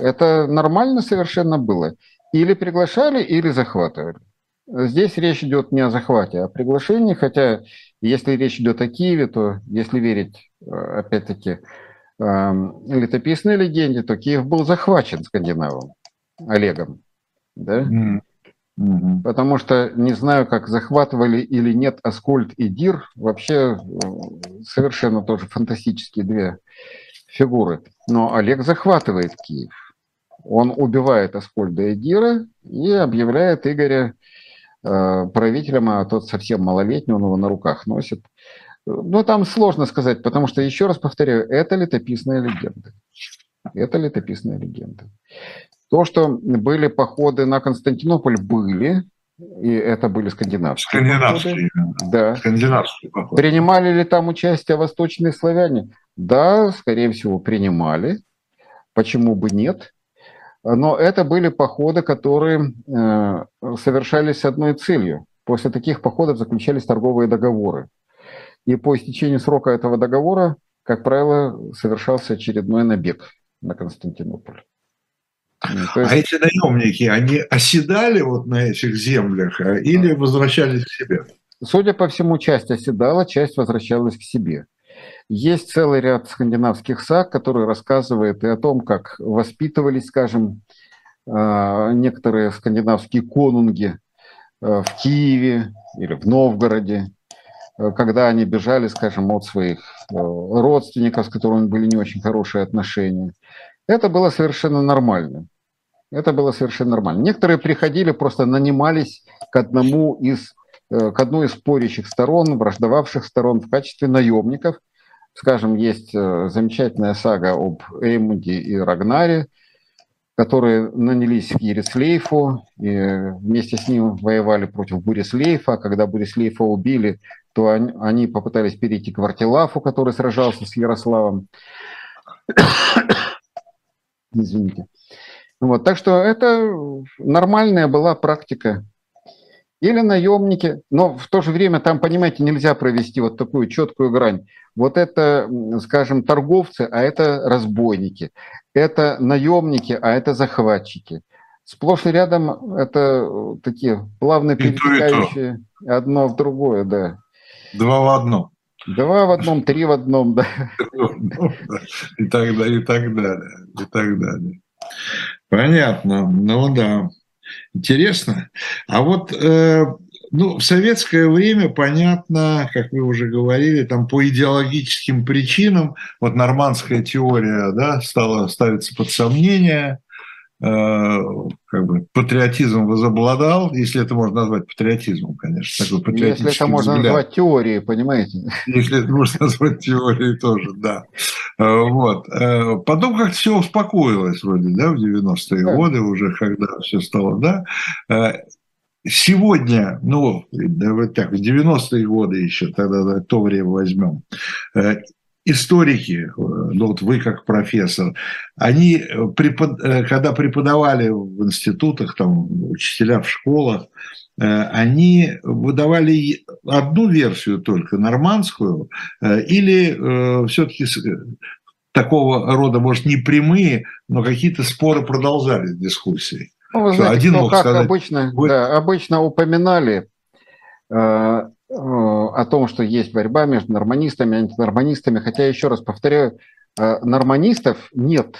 это нормально совершенно было. Или приглашали, или захватывали. Здесь речь идет не о захвате, а о приглашении, хотя если речь идет о Киеве, то если верить, э, опять-таки, летописной легенде, то Киев был захвачен скандинавом, Олегом. Да? Mm. Угу. Потому что не знаю, как захватывали или нет Аскольд и Дир. Вообще э, совершенно тоже фантастические две фигуры. Но Олег захватывает Киев. Он убивает Аскольда и Дира и объявляет Игоря э, правителем, а тот совсем малолетний, он его на руках носит. Но там сложно сказать, потому что, еще раз повторяю, это летописная легенда. Это летописная легенда. То, что были походы на Константинополь, были, и это были скандинавские. Скандинавские. Походы. Да. Скандинавские походы. Принимали ли там участие восточные славяне? Да, скорее всего, принимали. Почему бы нет? Но это были походы, которые э, совершались с одной целью. После таких походов заключались торговые договоры. И по истечению срока этого договора, как правило, совершался очередной набег на Константинополь. Ну, есть... А эти наемники, они оседали вот на этих землях а, или возвращались к себе? Судя по всему, часть оседала, часть возвращалась к себе. Есть целый ряд скандинавских саг, которые рассказывают и о том, как воспитывались, скажем, а, некоторые скандинавские конунги а, в Киеве или в Новгороде, когда они бежали, скажем, от своих родственников, с которыми были не очень хорошие отношения. Это было совершенно нормально. Это было совершенно нормально. Некоторые приходили, просто нанимались к одному из э, к одной из спорящих сторон, враждовавших сторон в качестве наемников. Скажем, есть э, замечательная сага об Эймунде и Рагнаре, которые нанялись к Ерислейфу и вместе с ним воевали против Бурислейфа. Когда Бурислейфа убили, то они попытались перейти к Вартилафу, который сражался с Ярославом. Извините. Вот, так что это нормальная была практика. Или наемники, но в то же время там, понимаете, нельзя провести вот такую четкую грань. Вот это, скажем, торговцы, а это разбойники. Это наемники, а это захватчики. Сплошь и рядом это такие плавно перетекающие одно в другое, да. Два в одном. Два в одном, три в одном, да. И так далее, и так далее, и так далее. Понятно, ну да. Интересно. А вот э, ну, в советское время, понятно, как вы уже говорили, там по идеологическим причинам, вот нормандская теория да, стала ставиться под сомнение, Э, как бы патриотизм возобладал, если это можно назвать патриотизмом, конечно. Такой если это можно взгляд. назвать теорией, понимаете? Если это можно назвать теорией тоже, да. Э, вот. Э, потом как-то все успокоилось вроде, да, в 90-е да. годы уже, когда все стало, да. Сегодня, ну, вот так, в 90-е годы еще, тогда то время возьмем, историки, э, ну вот вы как профессор, они, э, препод... Э, когда преподавали в институтах, там, учителя в школах, они выдавали одну версию только, нормандскую, или все-таки такого рода, может, не прямые, но какие-то споры продолжались дискуссии. Ну, вы знаете, один ну, как сказать, обычно, вы... да, обычно упоминали Э, о том, что есть борьба между норманистами и антинорманистами, хотя, еще раз повторяю, э, норманистов нет.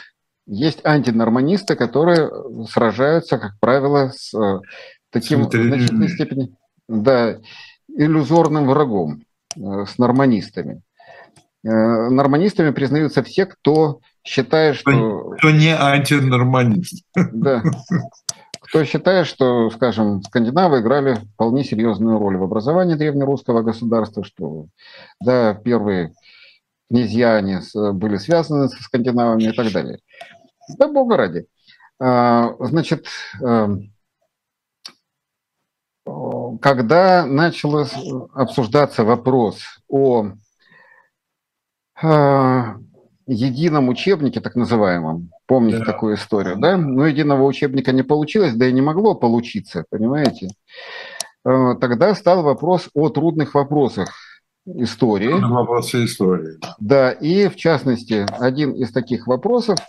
Есть антинорманисты, которые сражаются, как правило, с э, таким в значительной степени да, иллюзорным врагом, э, с норманистами. Э, норманистами признаются все, кто считает, что... Кто не антинорманист. Да. Кто считает, что, скажем, скандинавы играли вполне серьезную роль в образовании древнерусского государства, что да, первые князьяне были связаны со скандинавами и так далее. Да бога ради. А, значит, эм, когда начал обсуждаться вопрос о а, едином учебнике, так называемом, помните да. такую историю, да? Но единого учебника не получилось, да и не могло получиться, понимаете? А, тогда стал вопрос о трудных вопросах истории. Вопросы истории. Да, и в частности, один из таких вопросов –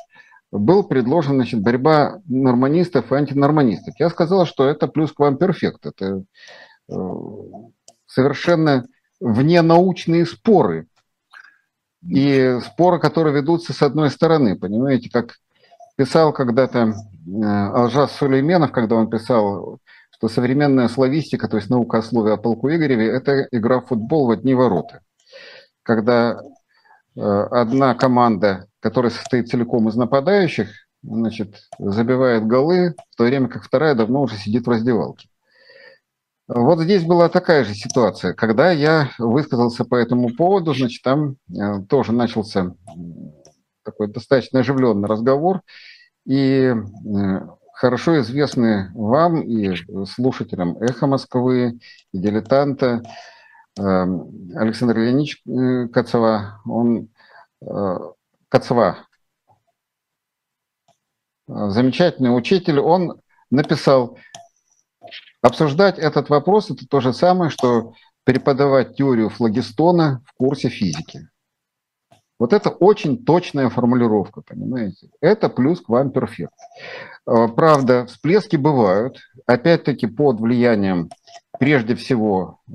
был предложен значит, борьба норманистов и антинорманистов. Я сказал, что это плюс к вам перфект. Это э, совершенно вненаучные споры. И споры, которые ведутся с одной стороны. Понимаете, как писал когда-то э, Алжас Сулейменов, когда он писал, что современная славистика, то есть наука о слове о полку Игореве, это игра в футбол в одни ворота. Когда э, одна команда которая состоит целиком из нападающих, значит, забивает голы, в то время как вторая давно уже сидит в раздевалке. Вот здесь была такая же ситуация. Когда я высказался по этому поводу, значит, там э, тоже начался такой достаточно оживленный разговор, и э, хорошо известный вам и слушателям «Эхо Москвы» и «Дилетанта» э, Александр Леонидович Кацова, он Кацва, замечательный учитель, он написал, обсуждать этот вопрос – это то же самое, что преподавать теорию флагистона в курсе физики. Вот это очень точная формулировка, понимаете? Это плюс к вам перфект. А, правда, всплески бывают, опять-таки под влиянием, прежде всего, а,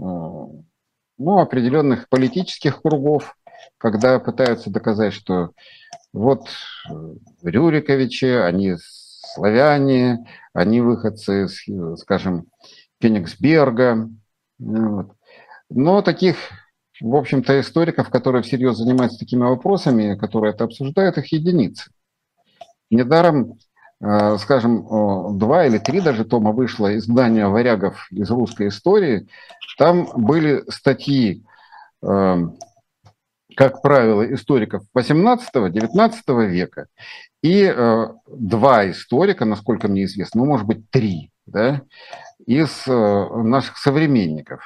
ну, определенных политических кругов, когда пытаются доказать, что вот э, Рюриковичи, они славяне, они выходцы, из, скажем, Кенигсберга. Вот. Но таких, в общем-то, историков, которые всерьез занимаются такими вопросами, которые это обсуждают, их единицы. Недаром, э, скажем, два или три даже тома вышло издания варягов из русской истории. Там были статьи э, как правило, историков 18-19 века и э, два историка, насколько мне известно, ну, может быть, три, да, из э, наших современников.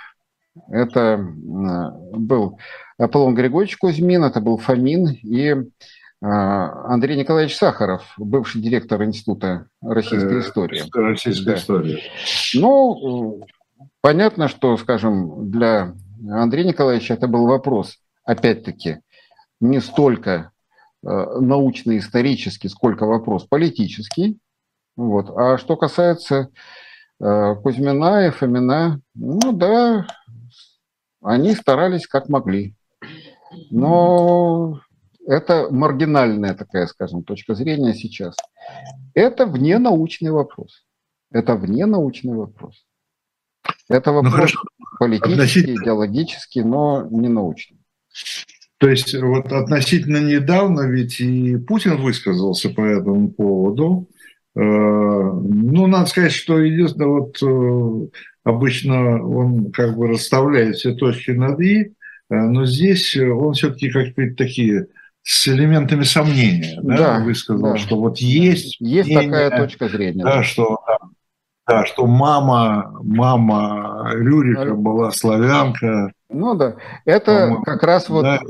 Это э, был Аполлон Григорьевич Кузьмин, это был Фомин и э, Андрей Николаевич Сахаров, бывший директор Института российской э, истории. Российской да. истории. Ну, понятно, что, скажем, для Андрея Николаевича это был вопрос опять-таки, не столько э, научно-исторический, сколько вопрос политический. Вот. А что касается э, Кузьмина и Фомина, ну да, они старались как могли. Но это маргинальная такая, скажем, точка зрения сейчас. Это вне научный вопрос. Это вне научный вопрос. Это ну, вопрос ну, политический, идеологический, но не научный. То есть вот относительно недавно ведь и Путин высказался по этому поводу. Э, ну, надо сказать, что единственное, вот э, обычно он как бы расставляет все точки над «и», э, но здесь он все-таки как-то такие с элементами сомнения да, да, высказал, да. что вот есть... Есть мнение, такая точка зрения. Да, да. что да, что мама, мама Рюрика была славянка. Ну да, это как раз вот, да.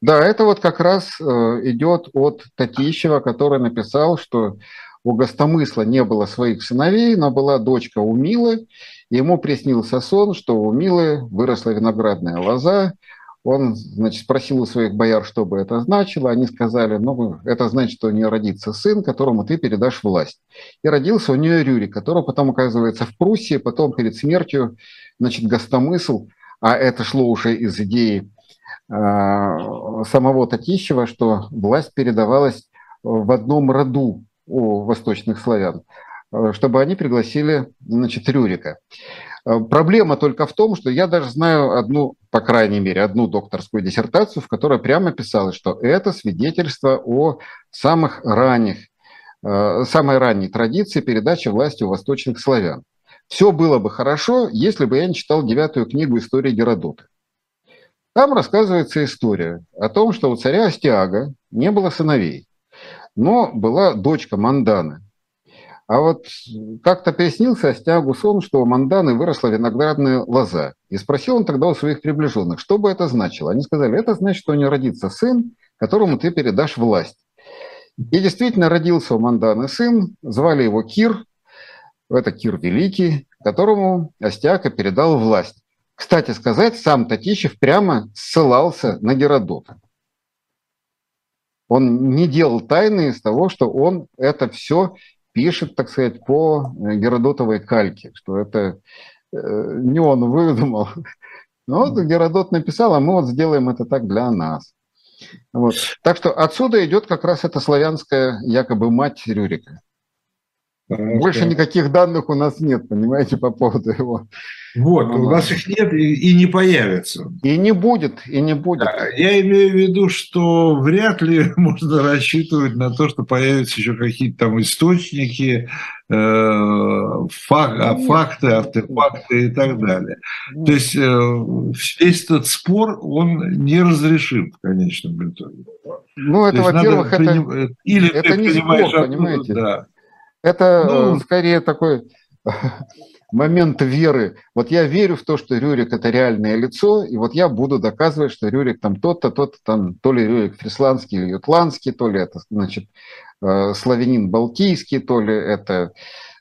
да, это вот как раз э, идет от Татищева, который написал, что у Гостомысла не было своих сыновей, но была дочка у Милы, ему приснился сон, что у Милы выросла виноградная лоза, он, значит, спросил у своих бояр, что бы это значило. Они сказали, ну, это значит, что у нее родится сын, которому ты передашь власть. И родился у нее Рюрик, который потом оказывается в Пруссии, потом перед смертью, значит, гостомысл, а это шло уже из идеи э, самого Татищева, что власть передавалась в одном роду у восточных славян, чтобы они пригласили, значит, Рюрика. Проблема только в том, что я даже знаю одну, по крайней мере, одну докторскую диссертацию, в которой прямо писалось, что это свидетельство о самых ранних, самой ранней традиции передачи власти у восточных славян. Все было бы хорошо, если бы я не читал девятую книгу истории Геродота. Там рассказывается история о том, что у царя Астиага не было сыновей, но была дочка Манданы. А вот как-то пояснился Астиагу сон, что у Манданы выросла виноградная лоза. И спросил он тогда у своих приближенных, что бы это значило. Они сказали, это значит, что у нее родится сын, которому ты передашь власть. И действительно родился у Манданы сын, звали его Кир, это Кир Великий, которому Остяка передал власть. Кстати сказать, сам Татищев прямо ссылался на Геродота. Он не делал тайны из того, что он это все пишет, так сказать, по Геродотовой кальке, что это э, не он выдумал. Но вот Геродот написал, а мы вот сделаем это так для нас. Вот. Так что отсюда идет как раз эта славянская якобы мать Рюрика. Потому Больше что... никаких данных у нас нет, понимаете, по поводу его. Вот, у нас их нет и, и не появится. И не будет, и не будет. Да, я имею в виду, что вряд ли можно рассчитывать на то, что появятся еще какие-то там источники, э, фак, а, факты, артефакты и так далее. То есть э, весь этот спор, он неразрешим в конечном итоге. Ну, это, во-первых, это, приним... Или это не спор, понимаете? Да. Это ну, скорее такой момент веры. Вот я верю в то, что Рюрик – это реальное лицо, и вот я буду доказывать, что Рюрик там тот-то, тот-то, там, то ли Рюрик Фрисландский или Ютландский, то ли это, значит, э, славянин Балтийский, то ли это,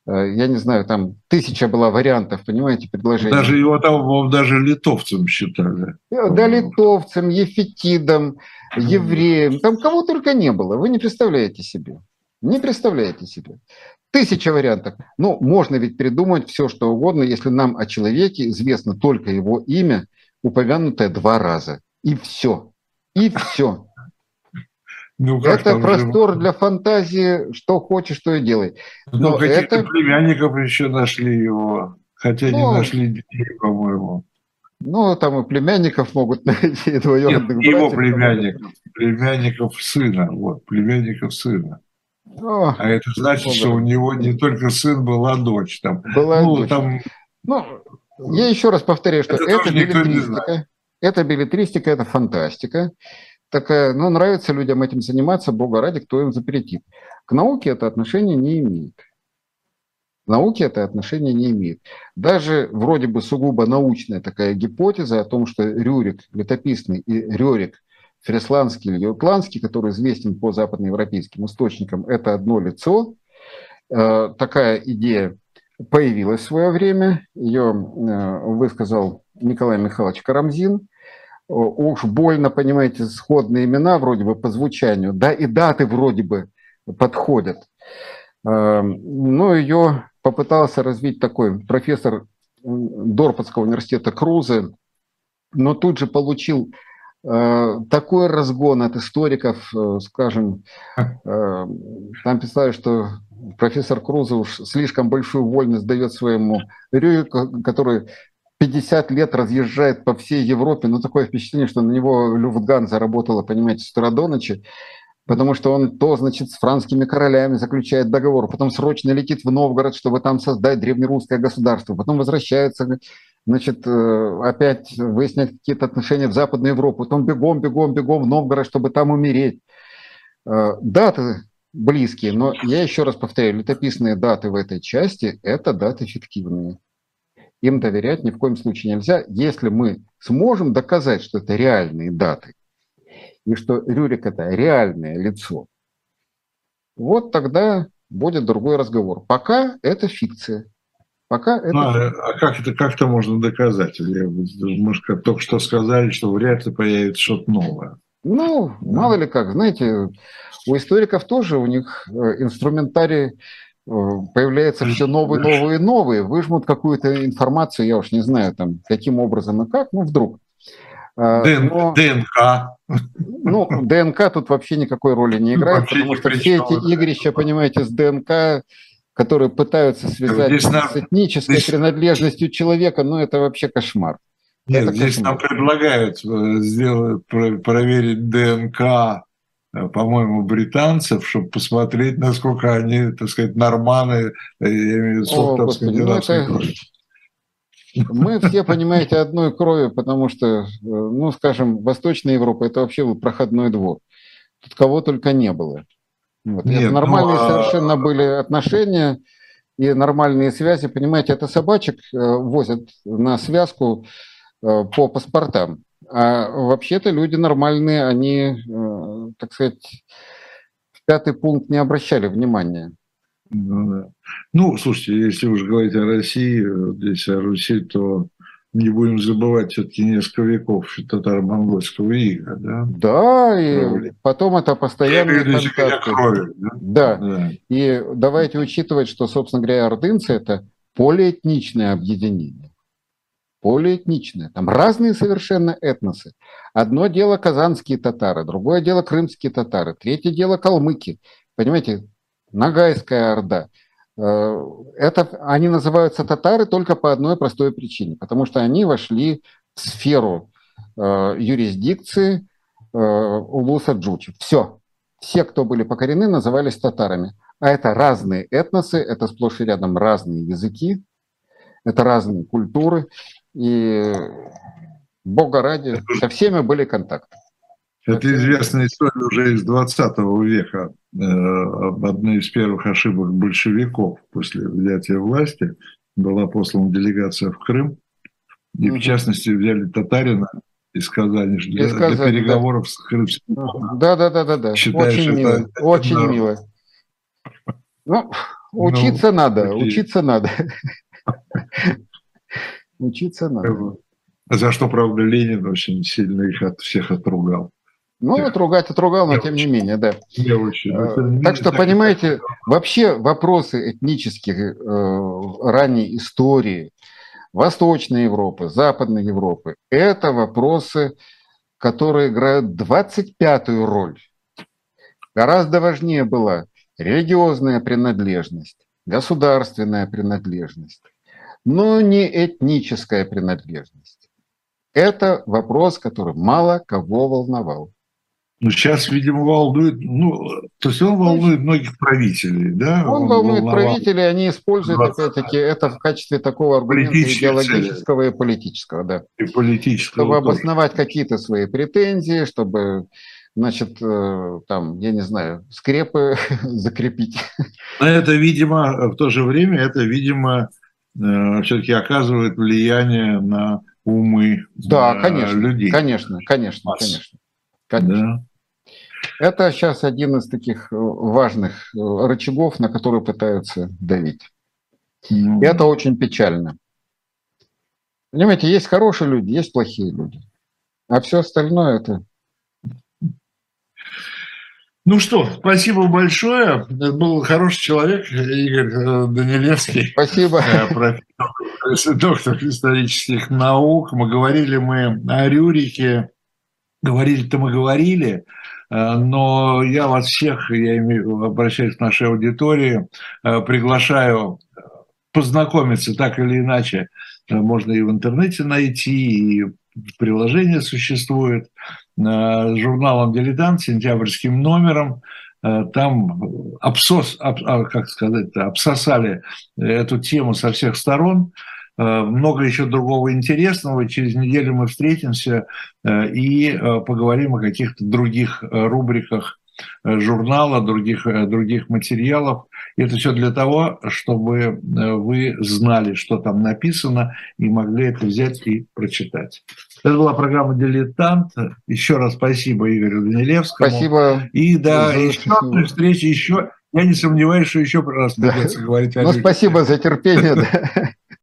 э, я не знаю, там тысяча была вариантов, понимаете, предложений. Даже его там даже литовцем считали. Да, литовцем, ефетидом, евреем, там кого только не было, вы не представляете себе. Не представляете себе. Тысяча вариантов. Ну, можно ведь придумать все, что угодно, если нам о человеке известно только его имя, упомянутое два раза. И все. И все. Ну, это простор же... для фантазии, что хочешь, что и делай. Ну, Но ну, это... племянников еще нашли его, хотя ну, не нашли детей, по-моему. Ну, там и племянников могут найти, двоюродных Нет, его племянников, племянников сына, вот, племянников сына. О, а это значит, что у него не только сын был, а дочь там. Была ну, дочь. Там... Ну, я еще раз повторяю, что это, это билетристика. Это билетристика, это фантастика. Такая, ну, нравится людям этим заниматься, бога ради, кто им запретит. К науке это отношение не имеет. К науке это отношение не имеет. Даже вроде бы сугубо научная такая гипотеза о том, что Рюрик летописный и Рюрик Фресландский или Ютландский, который известен по западноевропейским источникам, это одно лицо. Э, такая идея появилась в свое время. Ее э, высказал Николай Михайлович Карамзин. Уж больно, понимаете, сходные имена вроде бы по звучанию, да и даты вроде бы подходят. Э, но ее попытался развить такой профессор Дорпатского университета Крузе, но тут же получил такой разгон от историков, э, скажем, э, там писали, что профессор Круза уж слишком большую вольность дает своему Рюрику, который 50 лет разъезжает по всей Европе, но такое впечатление, что на него Люфтган заработала, понимаете, с утра до ночи, потому что он то, значит, с франскими королями заключает договор, потом срочно летит в Новгород, чтобы там создать древнерусское государство, потом возвращается значит, э, опять выяснять какие-то отношения в Западную Европу, потом бегом, бегом, бегом в Новгород, чтобы там умереть. Э, даты близкие, но я еще раз повторяю, летописные даты в этой части – это даты фиктивные. Им доверять ни в коем случае нельзя, если мы сможем доказать, что это реальные даты, и что Рюрик – это реальное лицо, вот тогда будет другой разговор. Пока это фикция. Пока это... Ну, а, а как это как-то можно доказать? Мы же только что сказали, что вряд ли появится что-то новое. Ну, да. мало ли как. Знаете, у историков тоже у них э, инструментарий э, появляется все новые, новые, новые, выжмут какую-то информацию, я уж не знаю, там, каким образом и как, ну, вдруг. ДН, Но, ДНК. Ну, ДНК тут вообще никакой роли не играет, вообще потому что все эти игрища, понимаете, с ДНК, которые пытаются связать здесь с этнической здесь... принадлежностью человека, ну, это вообще кошмар. Нет, это здесь кошмар. нам предлагают э, сделать, проверить ДНК Э, по-моему, британцев, чтобы посмотреть, насколько они, так сказать, норманы, э, я имею в виду, О, Господи, ну это... Мы все, понимаете, одной кровью, потому что, ну, скажем, Восточная Европа – это вообще проходной двор. Тут кого только не было. Вот. Нет, это нормальные ну, а... совершенно были отношения и нормальные связи. Понимаете, это собачек возят на связку по паспортам. А вообще-то люди нормальные, они, э, так сказать, в пятый пункт не обращали внимания. Ну, да. ну слушайте, если уж говорить о России, здесь о Руси, то не будем забывать все-таки несколько веков татаро-монгольского ига, да? Да, и Крови. потом это постоянные контакты. Крови, да? Да. да. И давайте учитывать, что, собственно говоря, ордынцы – это полиэтничное объединение полиэтничное. Там разные совершенно этносы. Одно дело казанские татары, другое дело крымские татары, третье дело калмыки. Понимаете, Нагайская орда. Э, это, они называются татары только по одной простой причине, потому что они вошли в сферу э, юрисдикции э, Улуса Джучи. Все. Все, кто были покорены, назывались татарами. А это разные этносы, это сплошь и рядом разные языки, это разные культуры. И Бога ради, со всеми были контакты. Это известная история уже из 20 века. Э, одной из первых ошибок большевиков после взятия власти была послана делегация в Крым. И, угу. в частности, взяли татарина из Казани для, из Казани, для переговоров да. с крымским. Да, да, да, да, да. Считаешь, очень мило. Это, очень это мило. Ну, учиться ну, надо, такие. учиться надо. Учиться надо. За что, правда, Ленин очень сильно их от всех отругал. Ну, Тех. отругать отругал, но тем не менее, да. Я очень. А, так что, понимаете, вообще вопросы этнических э, ранней истории Восточной Европы, Западной Европы, это вопросы, которые играют 25-ю роль. Гораздо важнее была религиозная принадлежность, государственная принадлежность, но не этническая принадлежность. Это вопрос, который мало кого волновал. Ну, сейчас, видимо, волнует, ну, то есть он волнует многих правителей, да? Он, он волнует волновал. правителей, они используют, 20... опять-таки, это в качестве такого аргумента идеологического цели. и политического, да. И политического. Чтобы тоже. обосновать какие-то свои претензии, чтобы, значит, э, там, я не знаю, скрепы закрепить. Но это, видимо, в то же время, это, видимо, Э, все-таки оказывает влияние на умы да, конечно, людей. Конечно, конечно, конечно. конечно. Да. Это сейчас один из таких э, важных э, рычагов, на которые пытаются давить. Ну. И это очень печально. Понимаете, есть хорошие люди, есть плохие люди. А все остальное это ну что, спасибо большое. Это был хороший человек, Игорь э, Данилевский. Спасибо. Профессор, доктор исторических наук. Мы говорили мы о Рюрике. Говорили-то мы говорили, но я вас всех, я имею, обращаюсь к нашей аудитории, приглашаю познакомиться так или иначе. Можно и в интернете найти, и приложение существует журналом «Дилетант» сентябрьским номером. Э, там обсос, об, а, как сказать, обсосали эту тему со всех сторон. Э, много еще другого интересного. Через неделю мы встретимся э, и поговорим о каких-то других рубриках журнала, других, других материалов. Это все для того, чтобы вы знали, что там написано, и могли это взять и прочитать. Это была программа «Дилетант». Еще раз спасибо Игорю Данилевскому. Спасибо. И да, еще встречи, еще... Я не сомневаюсь, что еще раз придется говорить о Ну, спасибо за терпение.